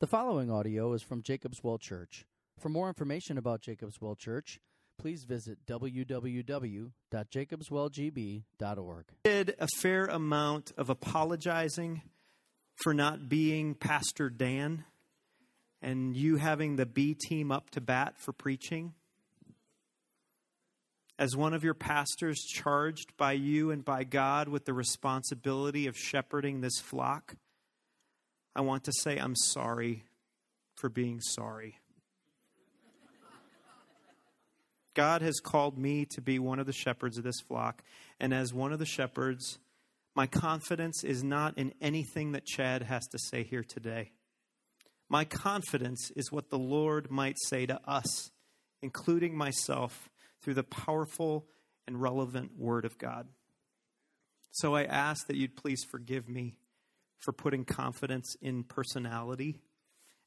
The following audio is from Jacob's Well Church. For more information about Jacob's Well Church, please visit www.jacobswellgb.org. Did a fair amount of apologizing for not being Pastor Dan and you having the B team up to bat for preaching. As one of your pastors charged by you and by God with the responsibility of shepherding this flock, I want to say I'm sorry for being sorry. God has called me to be one of the shepherds of this flock, and as one of the shepherds, my confidence is not in anything that Chad has to say here today. My confidence is what the Lord might say to us, including myself, through the powerful and relevant Word of God. So I ask that you'd please forgive me for putting confidence in personality.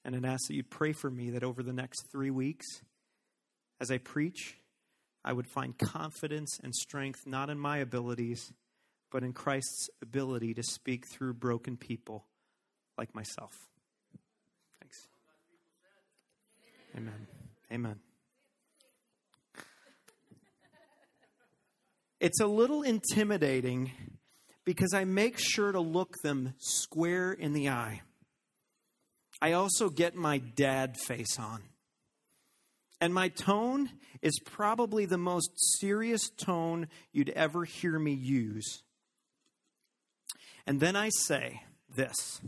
And I'd ask that you'd pray for me that over the next three weeks, as I preach, I would find confidence and strength not in my abilities, but in Christ's ability to speak through broken people like myself. Thanks. Amen. Amen. It's a little intimidating because I make sure to look them square in the eye. I also get my dad face on. And my tone is probably the most serious tone you'd ever hear me use. And then I say this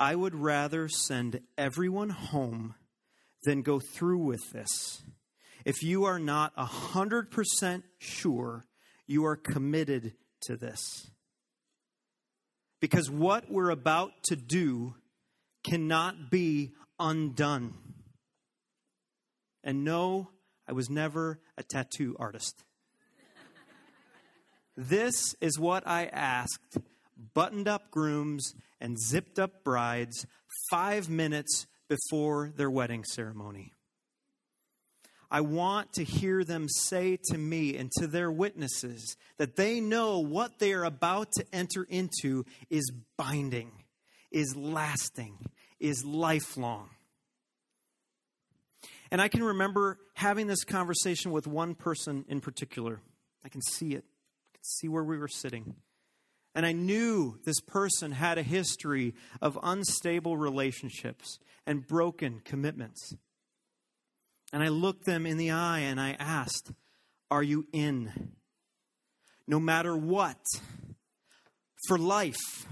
I would rather send everyone home than go through with this. If you are not 100% sure you are committed to this. Because what we're about to do cannot be undone. And no, I was never a tattoo artist. this is what I asked buttoned up grooms and zipped up brides five minutes before their wedding ceremony. I want to hear them say to me and to their witnesses that they know what they are about to enter into is binding, is lasting, is lifelong. And I can remember having this conversation with one person in particular. I can see it, I can see where we were sitting. And I knew this person had a history of unstable relationships and broken commitments. And I looked them in the eye and I asked, Are you in? No matter what, for life.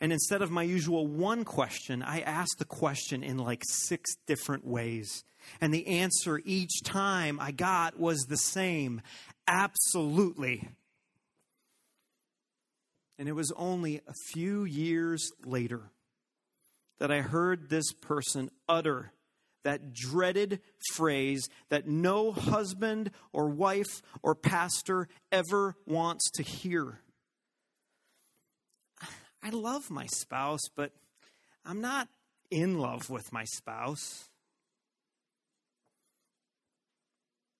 And instead of my usual one question, I asked the question in like six different ways. And the answer each time I got was the same absolutely. And it was only a few years later that I heard this person utter that dreaded phrase that no husband or wife or pastor ever wants to hear. I love my spouse, but I'm not in love with my spouse.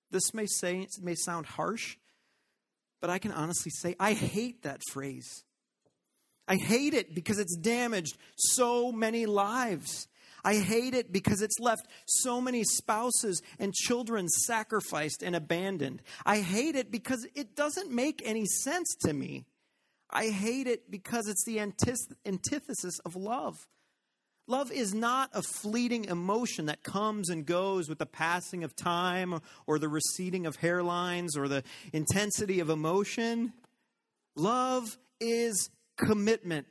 This may say may sound harsh, but I can honestly say I hate that phrase. I hate it because it's damaged so many lives. I hate it because it's left so many spouses and children sacrificed and abandoned. I hate it because it doesn't make any sense to me. I hate it because it's the antithesis of love. Love is not a fleeting emotion that comes and goes with the passing of time or the receding of hairlines or the intensity of emotion. Love is commitment,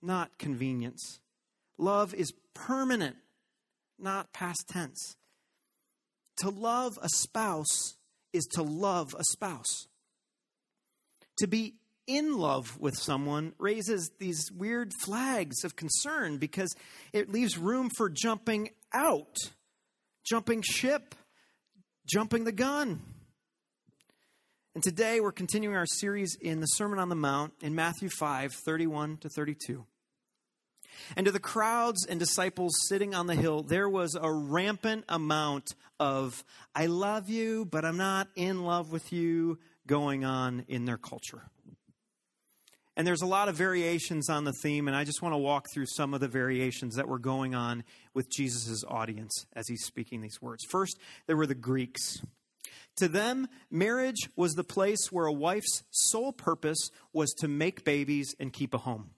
not convenience. Love is permanent, not past tense. To love a spouse is to love a spouse. To be in love with someone raises these weird flags of concern because it leaves room for jumping out, jumping ship, jumping the gun. And today we're continuing our series in the Sermon on the Mount in Matthew 5 31 to 32. And to the crowds and disciples sitting on the hill, there was a rampant amount of, I love you, but I'm not in love with you, going on in their culture. And there's a lot of variations on the theme, and I just want to walk through some of the variations that were going on with Jesus' audience as he's speaking these words. First, there were the Greeks. To them, marriage was the place where a wife's sole purpose was to make babies and keep a home.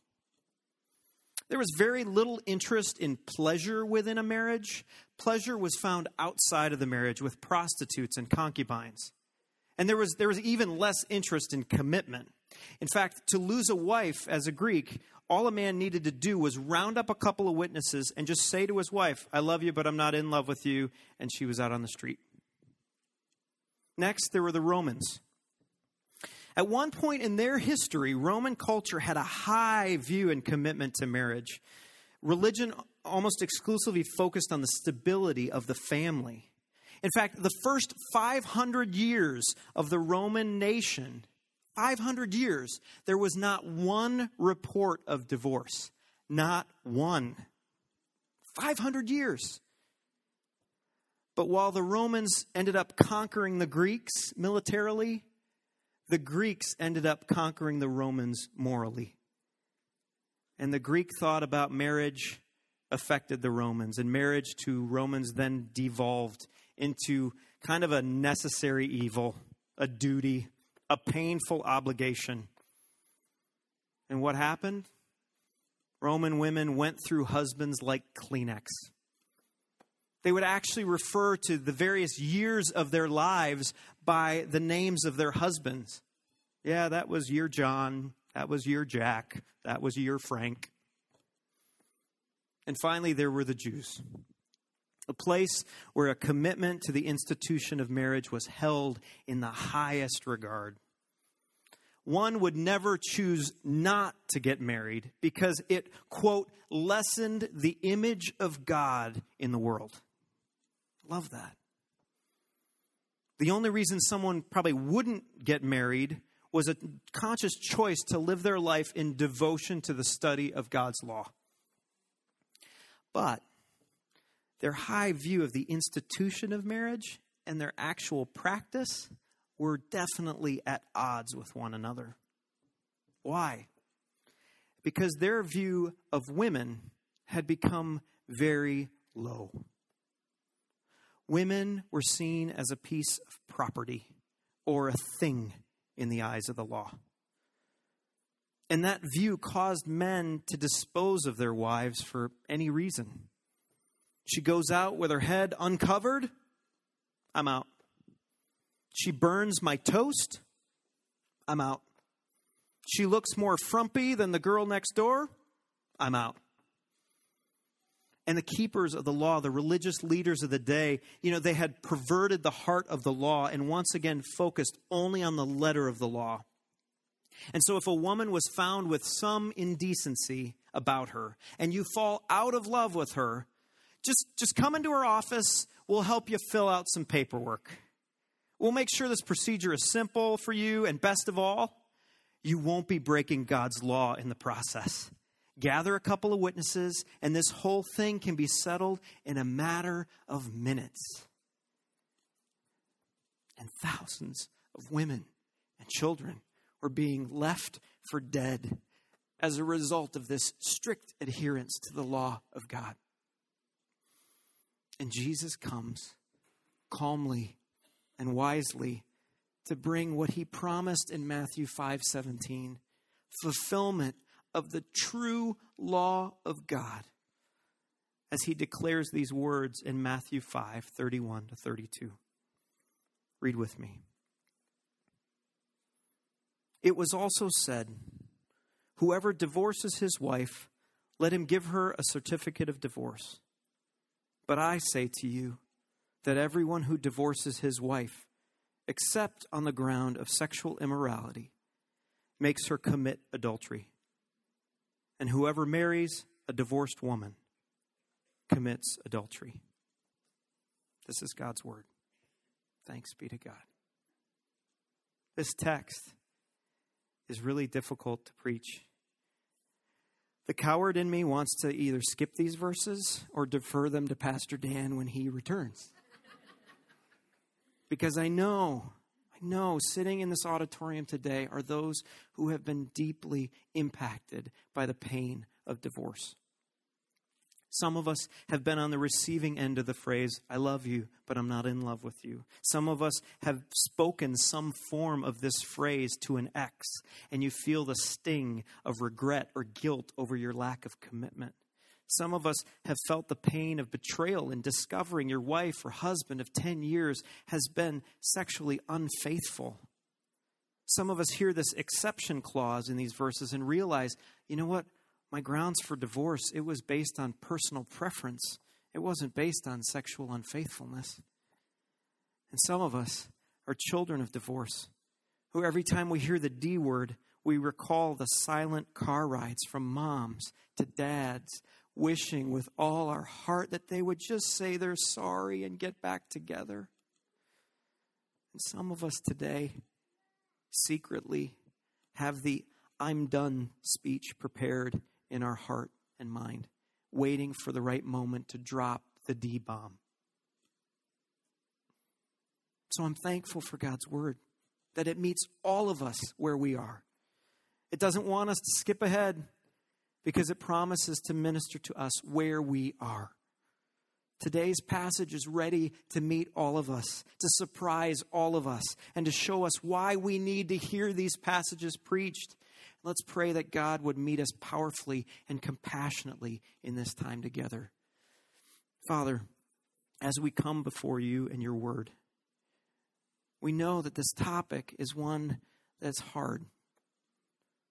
There was very little interest in pleasure within a marriage. Pleasure was found outside of the marriage with prostitutes and concubines. And there was, there was even less interest in commitment. In fact, to lose a wife as a Greek, all a man needed to do was round up a couple of witnesses and just say to his wife, I love you, but I'm not in love with you. And she was out on the street. Next, there were the Romans. At one point in their history, Roman culture had a high view and commitment to marriage. Religion almost exclusively focused on the stability of the family. In fact, the first 500 years of the Roman nation, 500 years, there was not one report of divorce. Not one. 500 years. But while the Romans ended up conquering the Greeks militarily, the Greeks ended up conquering the Romans morally. And the Greek thought about marriage affected the Romans, and marriage to Romans then devolved into kind of a necessary evil, a duty, a painful obligation. And what happened? Roman women went through husbands like Kleenex. They would actually refer to the various years of their lives by the names of their husbands. Yeah, that was your John. That was your Jack. That was your Frank. And finally, there were the Jews, a place where a commitment to the institution of marriage was held in the highest regard. One would never choose not to get married because it, quote, lessened the image of God in the world. Love that. The only reason someone probably wouldn't get married was a conscious choice to live their life in devotion to the study of God's law. But their high view of the institution of marriage and their actual practice were definitely at odds with one another. Why? Because their view of women had become very low. Women were seen as a piece of property or a thing in the eyes of the law. And that view caused men to dispose of their wives for any reason. She goes out with her head uncovered, I'm out. She burns my toast, I'm out. She looks more frumpy than the girl next door, I'm out and the keepers of the law, the religious leaders of the day, you know, they had perverted the heart of the law and once again focused only on the letter of the law. And so, if a woman was found with some indecency about her and you fall out of love with her, just, just come into her office. We'll help you fill out some paperwork. We'll make sure this procedure is simple for you, and best of all, you won't be breaking God's law in the process gather a couple of witnesses, and this whole thing can be settled in a matter of minutes. And thousands of women and children were being left for dead as a result of this strict adherence to the law of God. And Jesus comes calmly and wisely to bring what he promised in Matthew 5:17 fulfillment of the true law of God as he declares these words in Matthew 5 31 to 32. Read with me. It was also said, Whoever divorces his wife, let him give her a certificate of divorce. But I say to you that everyone who divorces his wife, except on the ground of sexual immorality, makes her commit adultery and whoever marries a divorced woman commits adultery. This is God's word. Thanks be to God. This text is really difficult to preach. The coward in me wants to either skip these verses or defer them to Pastor Dan when he returns. because I know, I know sitting in this auditorium today are those who have been deeply impacted by the pain of divorce. Some of us have been on the receiving end of the phrase, I love you, but I'm not in love with you. Some of us have spoken some form of this phrase to an ex, and you feel the sting of regret or guilt over your lack of commitment. Some of us have felt the pain of betrayal in discovering your wife or husband of 10 years has been sexually unfaithful. Some of us hear this exception clause in these verses and realize, you know what? My grounds for divorce, it was based on personal preference. It wasn't based on sexual unfaithfulness. And some of us are children of divorce, who every time we hear the D word, we recall the silent car rides from moms to dads wishing with all our heart that they would just say they're sorry and get back together. And some of us today secretly have the I'm done speech prepared in our heart and mind, waiting for the right moment to drop the D bomb. So I'm thankful for God's word, that it meets all of us where we are. It doesn't want us to skip ahead because it promises to minister to us where we are. Today's passage is ready to meet all of us, to surprise all of us, and to show us why we need to hear these passages preached. Let's pray that God would meet us powerfully and compassionately in this time together. Father, as we come before you and your word, we know that this topic is one that's hard.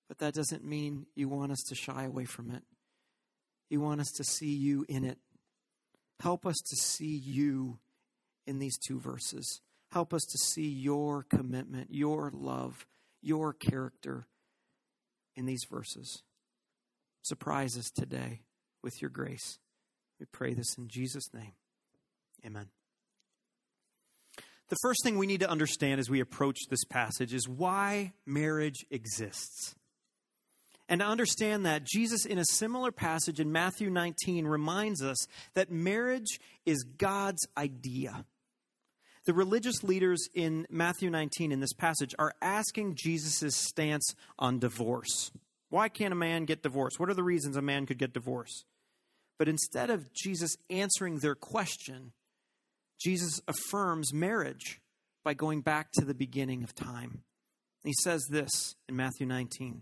But that doesn't mean you want us to shy away from it. You want us to see you in it. Help us to see you in these two verses. Help us to see your commitment, your love, your character in these verses. Surprise us today with your grace. We pray this in Jesus' name. Amen. The first thing we need to understand as we approach this passage is why marriage exists. And to understand that, Jesus, in a similar passage in Matthew 19, reminds us that marriage is God's idea. The religious leaders in Matthew 19 in this passage are asking Jesus' stance on divorce. Why can't a man get divorced? What are the reasons a man could get divorced? But instead of Jesus answering their question, Jesus affirms marriage by going back to the beginning of time. He says this in Matthew 19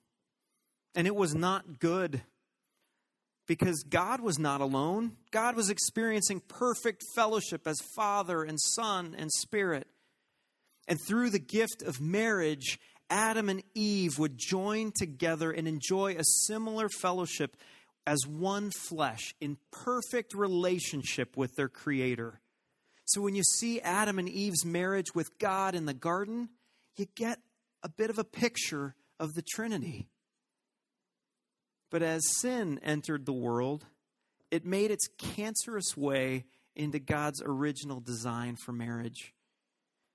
And it was not good because God was not alone. God was experiencing perfect fellowship as Father and Son and Spirit. And through the gift of marriage, Adam and Eve would join together and enjoy a similar fellowship as one flesh in perfect relationship with their Creator. So when you see Adam and Eve's marriage with God in the garden, you get a bit of a picture of the Trinity. But as sin entered the world, it made its cancerous way into God's original design for marriage.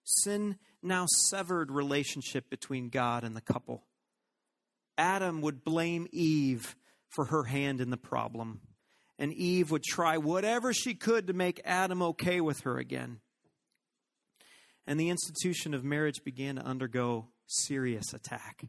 Sin now severed relationship between God and the couple. Adam would blame Eve for her hand in the problem, and Eve would try whatever she could to make Adam okay with her again. And the institution of marriage began to undergo serious attack.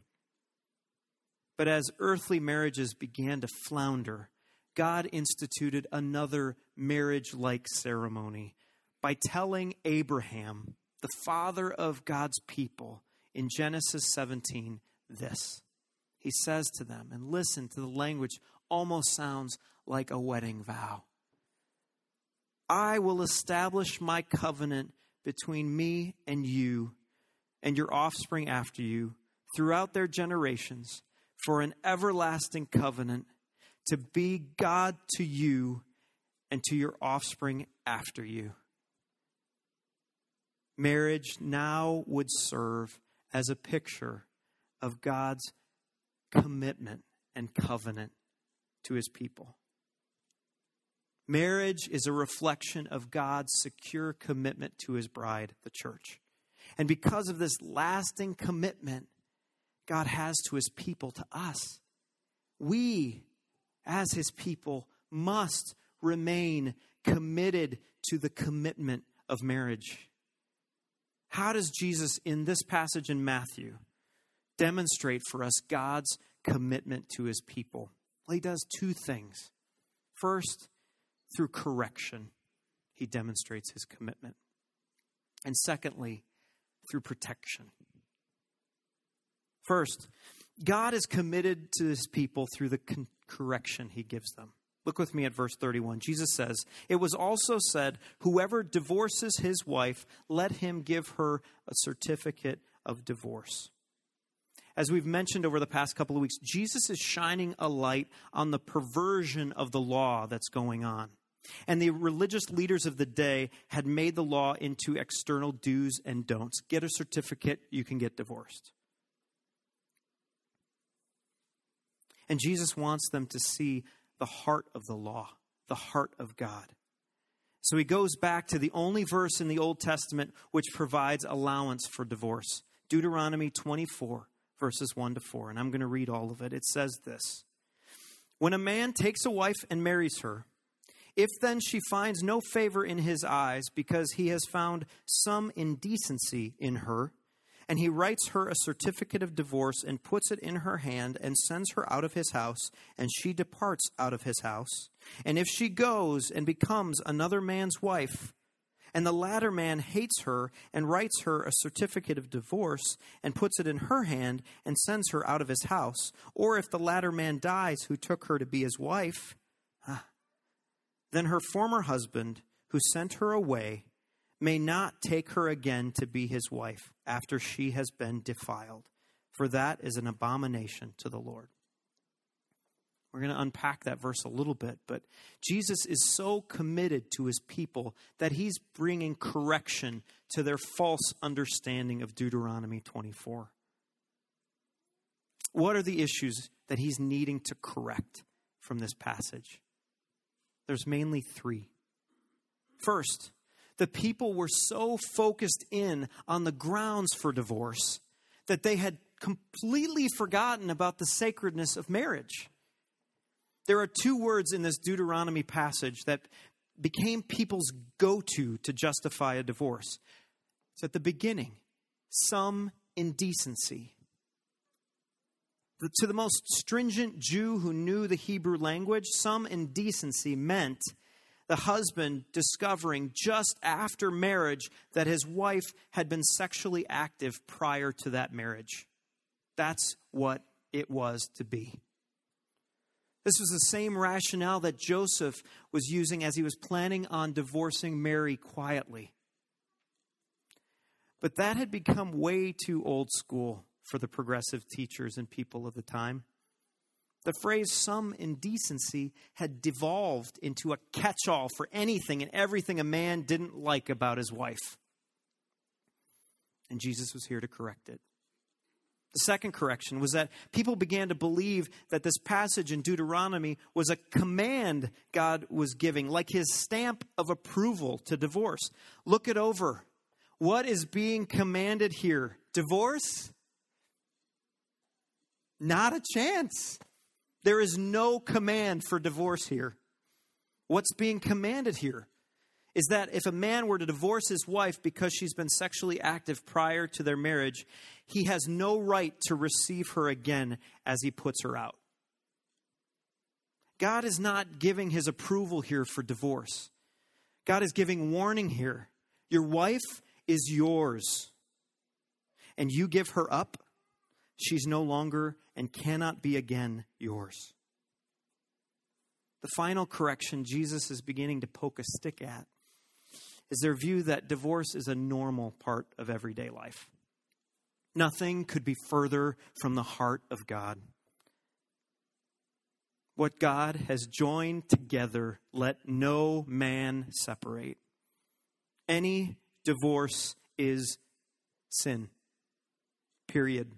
But as earthly marriages began to flounder, God instituted another marriage like ceremony by telling Abraham, the father of God's people, in Genesis 17, this. He says to them, and listen to the language, almost sounds like a wedding vow. I will establish my covenant between me and you and your offspring after you throughout their generations for an everlasting covenant to be God to you and to your offspring after you. marriage now would serve as a picture of God's commitment and covenant to his people. Marriage is a reflection of God's secure commitment to his bride, the church. And because of this lasting commitment God has to his people, to us, we, as his people, must remain committed to the commitment of marriage. How does Jesus, in this passage in Matthew, demonstrate for us God's commitment to his people? Well, he does two things. First, through correction, he demonstrates his commitment. And secondly, through protection. First, God is committed to his people through the con- correction he gives them. Look with me at verse 31. Jesus says, It was also said, Whoever divorces his wife, let him give her a certificate of divorce. As we've mentioned over the past couple of weeks, Jesus is shining a light on the perversion of the law that's going on. And the religious leaders of the day had made the law into external do's and don'ts. Get a certificate, you can get divorced. And Jesus wants them to see the heart of the law, the heart of God. So he goes back to the only verse in the Old Testament which provides allowance for divorce Deuteronomy 24, verses 1 to 4. And I'm going to read all of it. It says this When a man takes a wife and marries her, if then she finds no favor in his eyes because he has found some indecency in her, and he writes her a certificate of divorce and puts it in her hand and sends her out of his house, and she departs out of his house. And if she goes and becomes another man's wife, and the latter man hates her and writes her a certificate of divorce and puts it in her hand and sends her out of his house, or if the latter man dies who took her to be his wife, then her former husband, who sent her away, may not take her again to be his wife after she has been defiled, for that is an abomination to the Lord. We're going to unpack that verse a little bit, but Jesus is so committed to his people that he's bringing correction to their false understanding of Deuteronomy 24. What are the issues that he's needing to correct from this passage? There's mainly three. First, the people were so focused in on the grounds for divorce that they had completely forgotten about the sacredness of marriage. There are two words in this Deuteronomy passage that became people's go to to justify a divorce. It's at the beginning some indecency. To the most stringent Jew who knew the Hebrew language, some indecency meant the husband discovering just after marriage that his wife had been sexually active prior to that marriage. That's what it was to be. This was the same rationale that Joseph was using as he was planning on divorcing Mary quietly. But that had become way too old school for the progressive teachers and people of the time. The phrase some indecency had devolved into a catch all for anything and everything a man didn't like about his wife. And Jesus was here to correct it. The second correction was that people began to believe that this passage in Deuteronomy was a command God was giving, like his stamp of approval to divorce. Look it over. What is being commanded here? Divorce? Not a chance. There is no command for divorce here. What's being commanded here is that if a man were to divorce his wife because she's been sexually active prior to their marriage, he has no right to receive her again as he puts her out. God is not giving his approval here for divorce. God is giving warning here. Your wife is yours, and you give her up, she's no longer and cannot be again yours. The final correction Jesus is beginning to poke a stick at is their view that divorce is a normal part of everyday life. Nothing could be further from the heart of God. What God has joined together, let no man separate. Any divorce is sin. Period.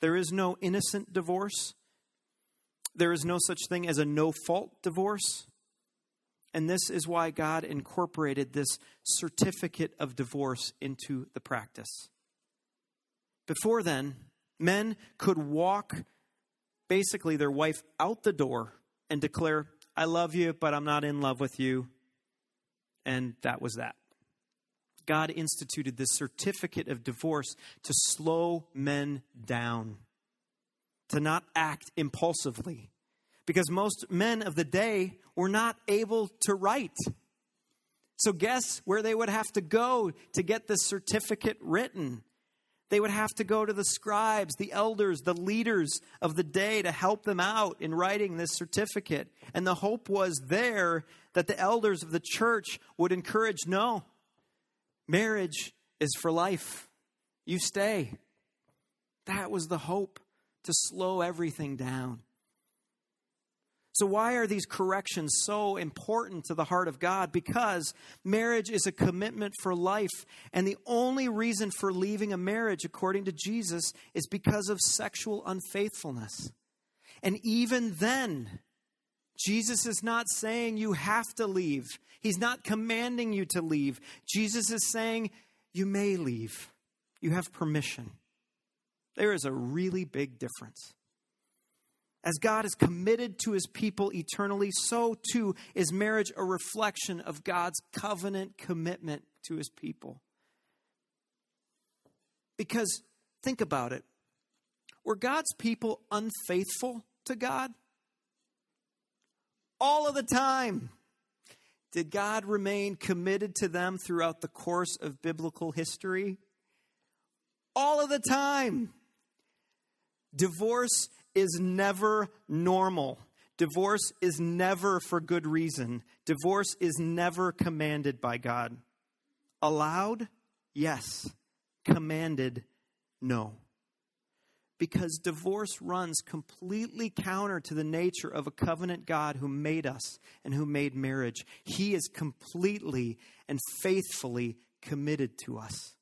There is no innocent divorce. There is no such thing as a no fault divorce. And this is why God incorporated this certificate of divorce into the practice. Before then, men could walk basically their wife out the door and declare, I love you, but I'm not in love with you. And that was that. God instituted this certificate of divorce to slow men down, to not act impulsively. Because most men of the day were not able to write. So, guess where they would have to go to get this certificate written? They would have to go to the scribes, the elders, the leaders of the day to help them out in writing this certificate. And the hope was there that the elders of the church would encourage no, marriage is for life. You stay. That was the hope to slow everything down. So, why are these corrections so important to the heart of God? Because marriage is a commitment for life. And the only reason for leaving a marriage, according to Jesus, is because of sexual unfaithfulness. And even then, Jesus is not saying you have to leave, He's not commanding you to leave. Jesus is saying you may leave, you have permission. There is a really big difference. As God is committed to his people eternally, so too is marriage a reflection of God's covenant commitment to his people. Because think about it were God's people unfaithful to God? All of the time. Did God remain committed to them throughout the course of biblical history? All of the time. Divorce is never normal. Divorce is never for good reason. Divorce is never commanded by God. Allowed? Yes. Commanded? No. Because divorce runs completely counter to the nature of a covenant God who made us and who made marriage. He is completely and faithfully committed to us.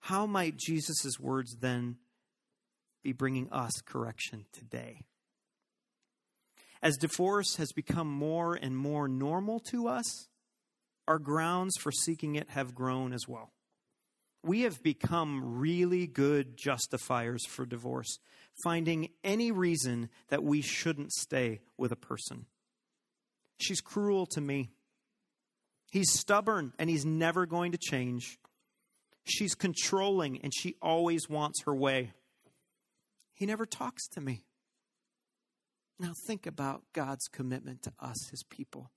How might Jesus' words then be bringing us correction today. As divorce has become more and more normal to us, our grounds for seeking it have grown as well. We have become really good justifiers for divorce, finding any reason that we shouldn't stay with a person. She's cruel to me. He's stubborn and he's never going to change. She's controlling and she always wants her way. He never talks to me. Now, think about God's commitment to us, his people.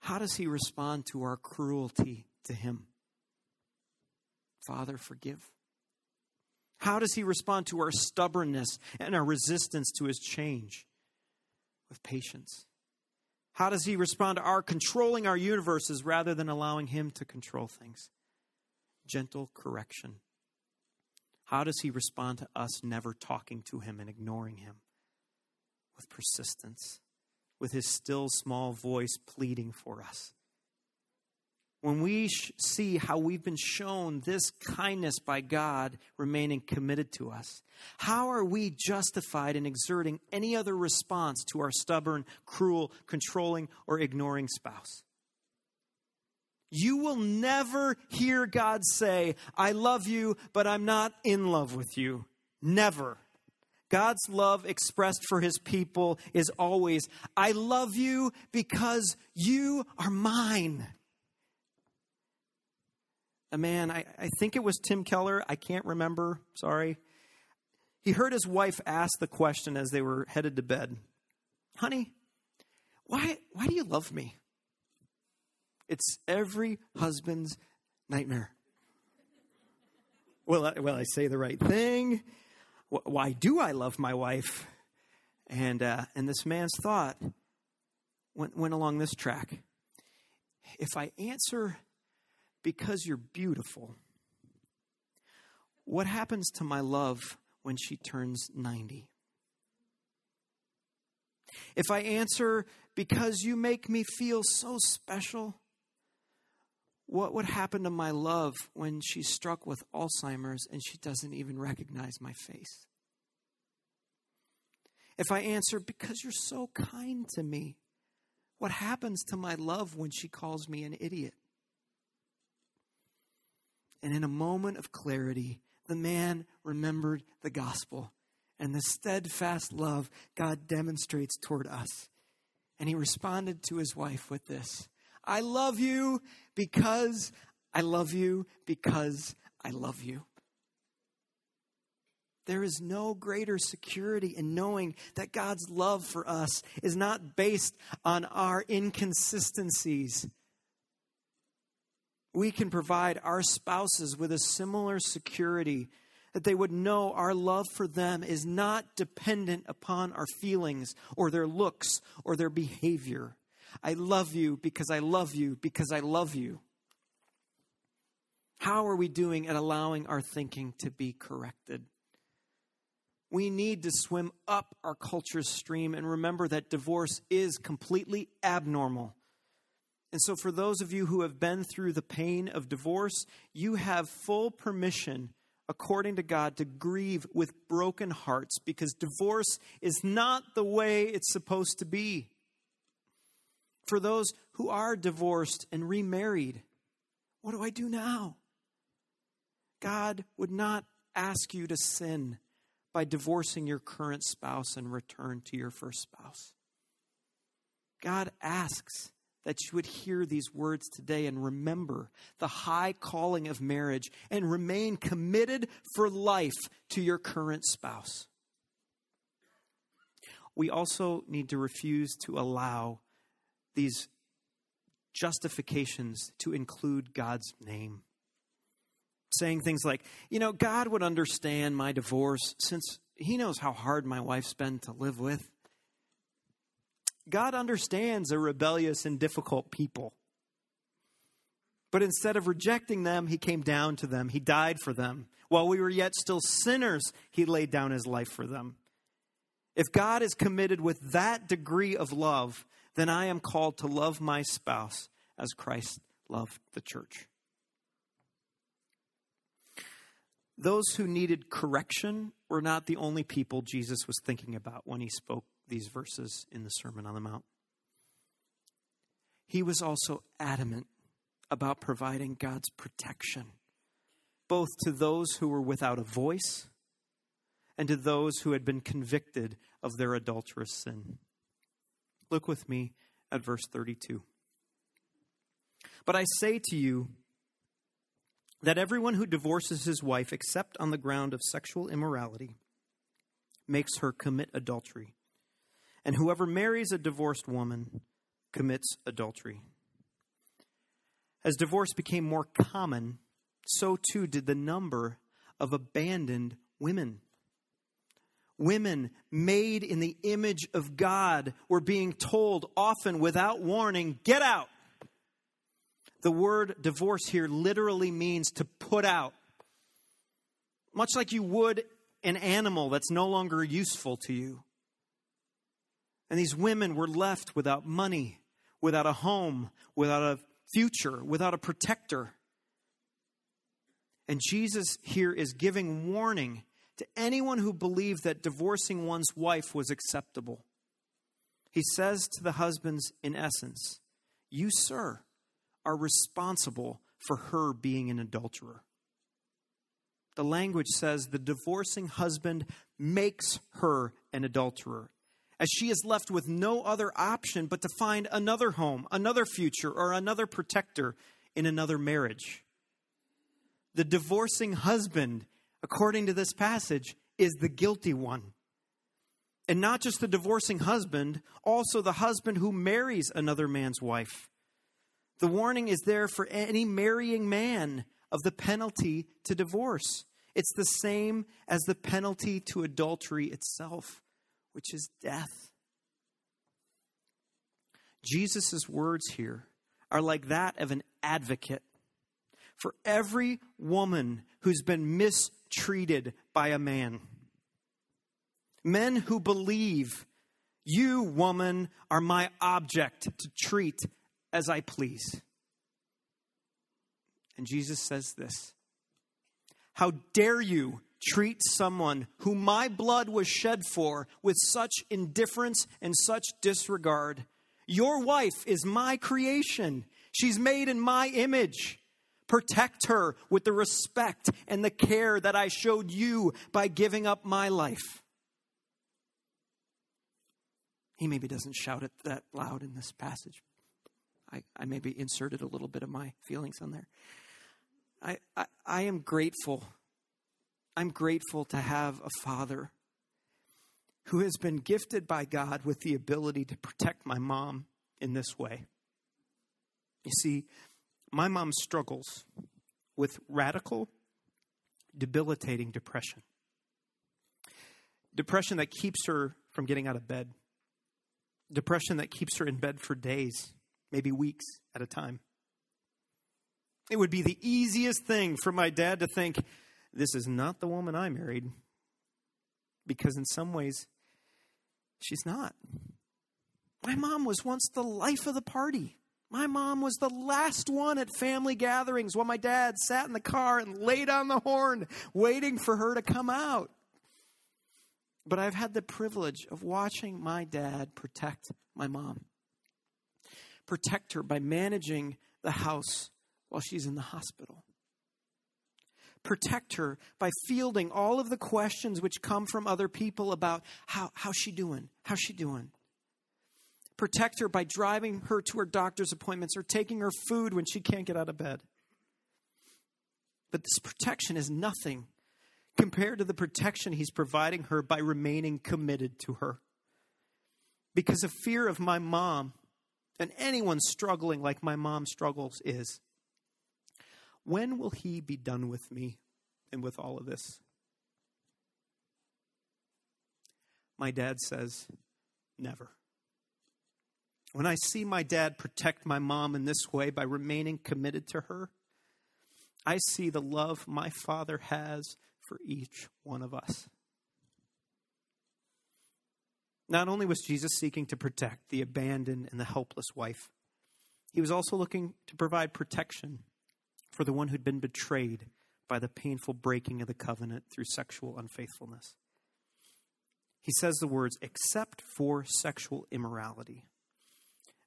How does he respond to our cruelty to him? Father, forgive. How does he respond to our stubbornness and our resistance to his change? With patience. How does he respond to our controlling our universes rather than allowing him to control things? Gentle correction. How does he respond to us never talking to him and ignoring him? With persistence, with his still small voice pleading for us. When we sh- see how we've been shown this kindness by God remaining committed to us, how are we justified in exerting any other response to our stubborn, cruel, controlling, or ignoring spouse? You will never hear God say, I love you, but I'm not in love with you. Never. God's love expressed for his people is always, I love you because you are mine. A man, I, I think it was Tim Keller, I can't remember, sorry. He heard his wife ask the question as they were headed to bed Honey, why, why do you love me? It's every husband's nightmare. Will I, will I say the right thing? Why do I love my wife? And, uh, and this man's thought went, went along this track. If I answer because you're beautiful, what happens to my love when she turns 90? If I answer because you make me feel so special, What would happen to my love when she's struck with Alzheimer's and she doesn't even recognize my face? If I answer, Because you're so kind to me, what happens to my love when she calls me an idiot? And in a moment of clarity, the man remembered the gospel and the steadfast love God demonstrates toward us. And he responded to his wife with this I love you because I love you because I love you. There is no greater security in knowing that God's love for us is not based on our inconsistencies. We can provide our spouses with a similar security that they would know our love for them is not dependent upon our feelings or their looks or their behavior. I love you because I love you because I love you. How are we doing at allowing our thinking to be corrected? We need to swim up our culture's stream and remember that divorce is completely abnormal. And so, for those of you who have been through the pain of divorce, you have full permission, according to God, to grieve with broken hearts because divorce is not the way it's supposed to be. For those who are divorced and remarried, what do I do now? God would not ask you to sin by divorcing your current spouse and return to your first spouse. God asks that you would hear these words today and remember the high calling of marriage and remain committed for life to your current spouse. We also need to refuse to allow these justifications to include God's name saying things like, you know, God would understand my divorce since he knows how hard my wife's been to live with. God understands a rebellious and difficult people. But instead of rejecting them, he came down to them. He died for them. While we were yet still sinners, he laid down his life for them. If God is committed with that degree of love, then I am called to love my spouse as Christ loved the church. Those who needed correction were not the only people Jesus was thinking about when he spoke these verses in the Sermon on the Mount. He was also adamant about providing God's protection, both to those who were without a voice and to those who had been convicted of their adulterous sin. Look with me at verse 32. But I say to you, that everyone who divorces his wife except on the ground of sexual immorality makes her commit adultery. And whoever marries a divorced woman commits adultery. As divorce became more common, so too did the number of abandoned women. Women made in the image of God were being told, often without warning, get out. The word divorce here literally means to put out. Much like you would an animal that's no longer useful to you. And these women were left without money, without a home, without a future, without a protector. And Jesus here is giving warning to anyone who believed that divorcing one's wife was acceptable. He says to the husbands, in essence, You, sir, are responsible for her being an adulterer. The language says the divorcing husband makes her an adulterer, as she is left with no other option but to find another home, another future, or another protector in another marriage. The divorcing husband, according to this passage, is the guilty one. And not just the divorcing husband, also the husband who marries another man's wife. The warning is there for any marrying man of the penalty to divorce. It's the same as the penalty to adultery itself, which is death. Jesus' words here are like that of an advocate for every woman who's been mistreated by a man. Men who believe, you, woman, are my object to treat as I please. And Jesus says this How dare you treat someone whom my blood was shed for with such indifference and such disregard? Your wife is my creation, she's made in my image. Protect her with the respect and the care that I showed you by giving up my life. He maybe doesn't shout it that loud in this passage. I, I maybe inserted a little bit of my feelings on there. I, I, I am grateful. I'm grateful to have a father who has been gifted by God with the ability to protect my mom in this way. You see, my mom struggles with radical, debilitating depression. Depression that keeps her from getting out of bed. Depression that keeps her in bed for days, maybe weeks at a time. It would be the easiest thing for my dad to think, this is not the woman I married. Because in some ways, she's not. My mom was once the life of the party. My mom was the last one at family gatherings while my dad sat in the car and laid on the horn, waiting for her to come out. But I've had the privilege of watching my dad protect my mom, protect her by managing the house while she's in the hospital. Protect her by fielding all of the questions which come from other people about how, how's she doing? How's she doing? Protect her by driving her to her doctor's appointments or taking her food when she can't get out of bed. But this protection is nothing compared to the protection he's providing her by remaining committed to her. Because of fear of my mom and anyone struggling like my mom struggles is when will he be done with me and with all of this? My dad says, never. When I see my dad protect my mom in this way by remaining committed to her, I see the love my father has for each one of us. Not only was Jesus seeking to protect the abandoned and the helpless wife, he was also looking to provide protection for the one who'd been betrayed by the painful breaking of the covenant through sexual unfaithfulness. He says the words, except for sexual immorality.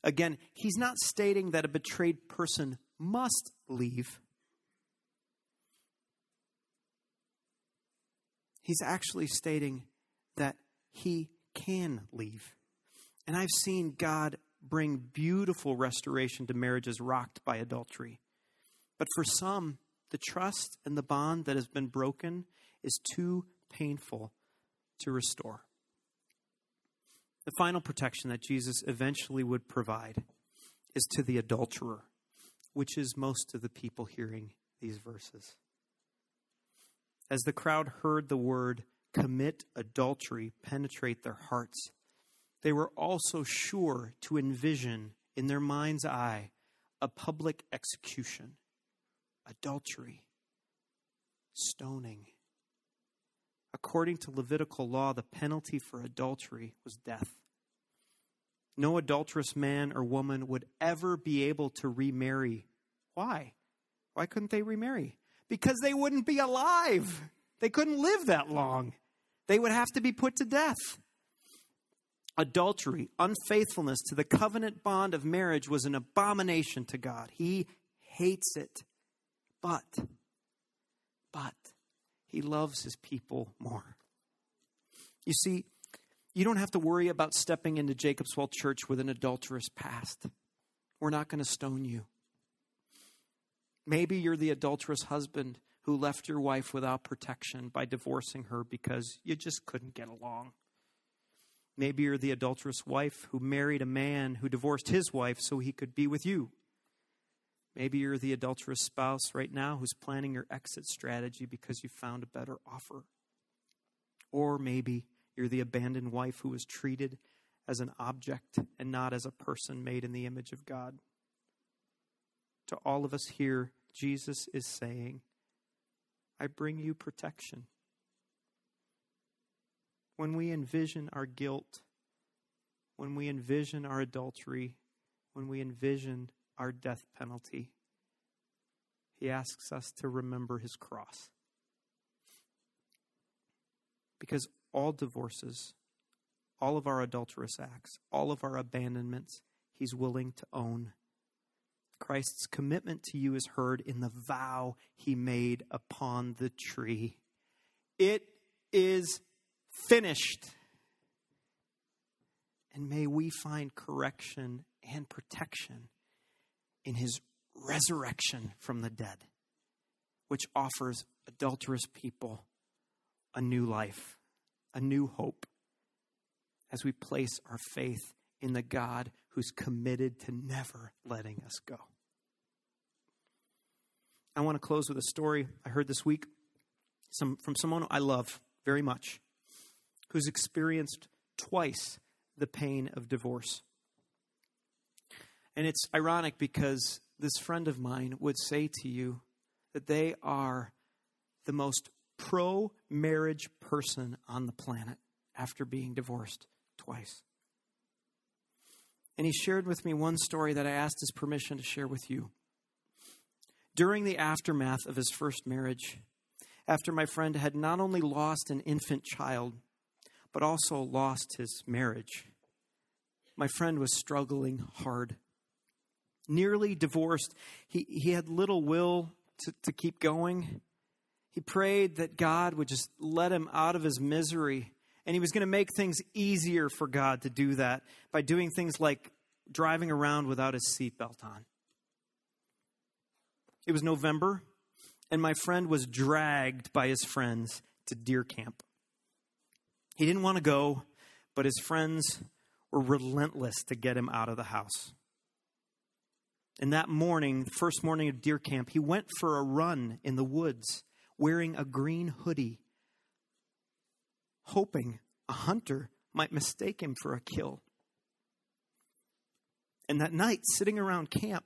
Again, he's not stating that a betrayed person must leave. He's actually stating that he can leave. And I've seen God bring beautiful restoration to marriages rocked by adultery. But for some, the trust and the bond that has been broken is too painful to restore. The final protection that Jesus eventually would provide is to the adulterer, which is most of the people hearing these verses. As the crowd heard the word commit adultery penetrate their hearts, they were also sure to envision in their mind's eye a public execution, adultery, stoning. According to Levitical law, the penalty for adultery was death. No adulterous man or woman would ever be able to remarry. Why? Why couldn't they remarry? Because they wouldn't be alive. They couldn't live that long. They would have to be put to death. Adultery, unfaithfulness to the covenant bond of marriage was an abomination to God. He hates it. But, but, he loves his people more. You see, you don't have to worry about stepping into Jacob's Well Church with an adulterous past. We're not going to stone you. Maybe you're the adulterous husband who left your wife without protection by divorcing her because you just couldn't get along. Maybe you're the adulterous wife who married a man who divorced his wife so he could be with you. Maybe you're the adulterous spouse right now who's planning your exit strategy because you found a better offer. Or maybe you're the abandoned wife who was treated as an object and not as a person made in the image of God. To all of us here, Jesus is saying, I bring you protection. When we envision our guilt, when we envision our adultery, when we envision our death penalty, he asks us to remember his cross. Because all divorces, all of our adulterous acts, all of our abandonments, he's willing to own. Christ's commitment to you is heard in the vow he made upon the tree. It is finished. And may we find correction and protection in his resurrection from the dead, which offers adulterous people a new life, a new hope, as we place our faith in the God who's committed to never letting us go. I want to close with a story I heard this week some, from someone I love very much, who's experienced twice the pain of divorce. And it's ironic because this friend of mine would say to you that they are the most pro marriage person on the planet after being divorced twice. And he shared with me one story that I asked his permission to share with you. During the aftermath of his first marriage, after my friend had not only lost an infant child, but also lost his marriage, my friend was struggling hard. Nearly divorced, he, he had little will to, to keep going. He prayed that God would just let him out of his misery. And he was going to make things easier for God to do that by doing things like driving around without his seatbelt on. It was November, and my friend was dragged by his friends to deer camp. He didn't want to go, but his friends were relentless to get him out of the house. And that morning, the first morning of deer camp, he went for a run in the woods wearing a green hoodie, hoping a hunter might mistake him for a kill. And that night, sitting around camp,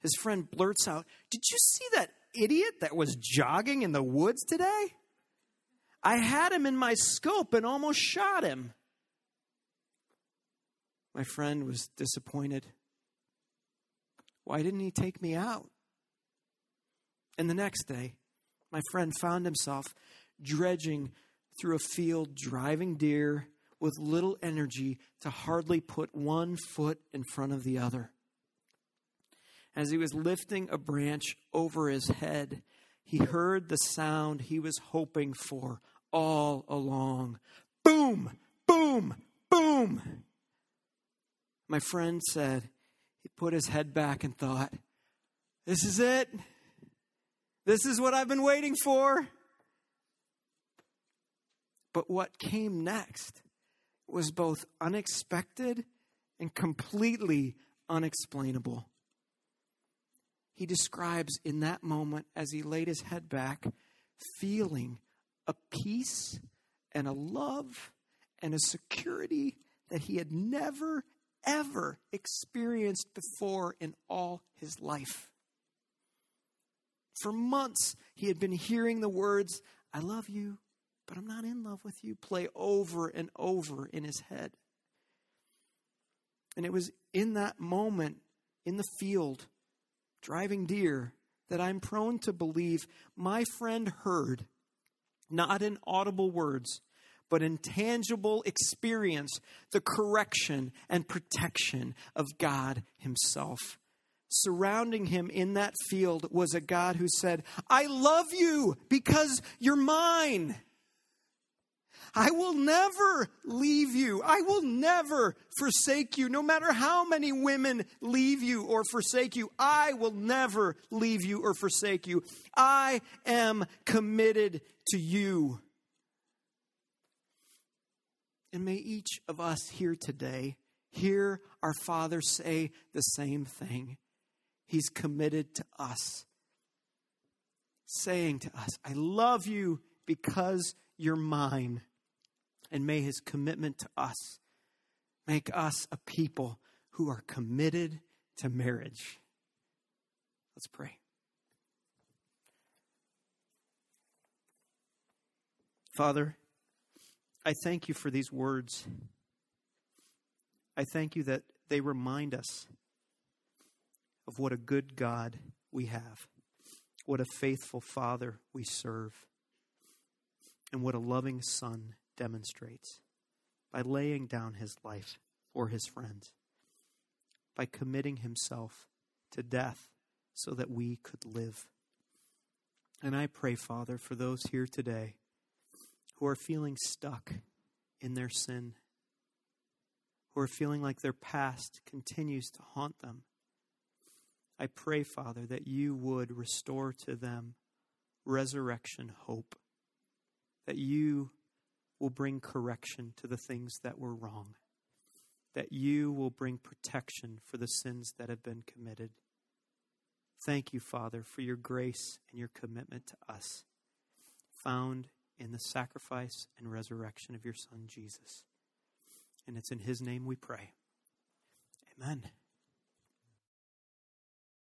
his friend blurts out, Did you see that idiot that was jogging in the woods today? I had him in my scope and almost shot him. My friend was disappointed. Why didn't he take me out? And the next day, my friend found himself dredging through a field, driving deer with little energy to hardly put one foot in front of the other as he was lifting a branch over his head, he heard the sound he was hoping for all along boom, boom, boom. My friend said he put his head back and thought, This is it. This is what I've been waiting for. But what came next was both unexpected and completely unexplainable he describes in that moment as he laid his head back, feeling a peace and a love and a security that he had never, ever experienced before in all his life. For months, he had been hearing the words, I love you, but I'm not in love with you, play over and over in his head. And it was in that moment in the field driving deer that I'm prone to believe my friend heard, not in audible words, but in tangible experience, the correction and protection of God Himself. Surrounding him in that field was a God who said, I love you because you're mine. I will never leave you. I will never forsake you. No matter how many women leave you or forsake you, I will never leave you or forsake you. I am committed to you. And may each of us here today hear our Father say the same thing. He's committed to us, saying to us, I love you because you're mine and may his commitment to us make us a people who are committed to marriage. Let's pray. Father, I thank you for these words. I thank you that they remind us of what a good God we have. What a faithful Father we serve, and what a loving Son demonstrates by laying down his life for his friends, by committing himself to death so that we could live. And I pray, Father, for those here today who are feeling stuck in their sin, who are feeling like their past continues to haunt them. I pray, Father, that you would restore to them resurrection hope, that you will bring correction to the things that were wrong, that you will bring protection for the sins that have been committed. Thank you, Father, for your grace and your commitment to us, found in the sacrifice and resurrection of your Son, Jesus. And it's in his name we pray. Amen.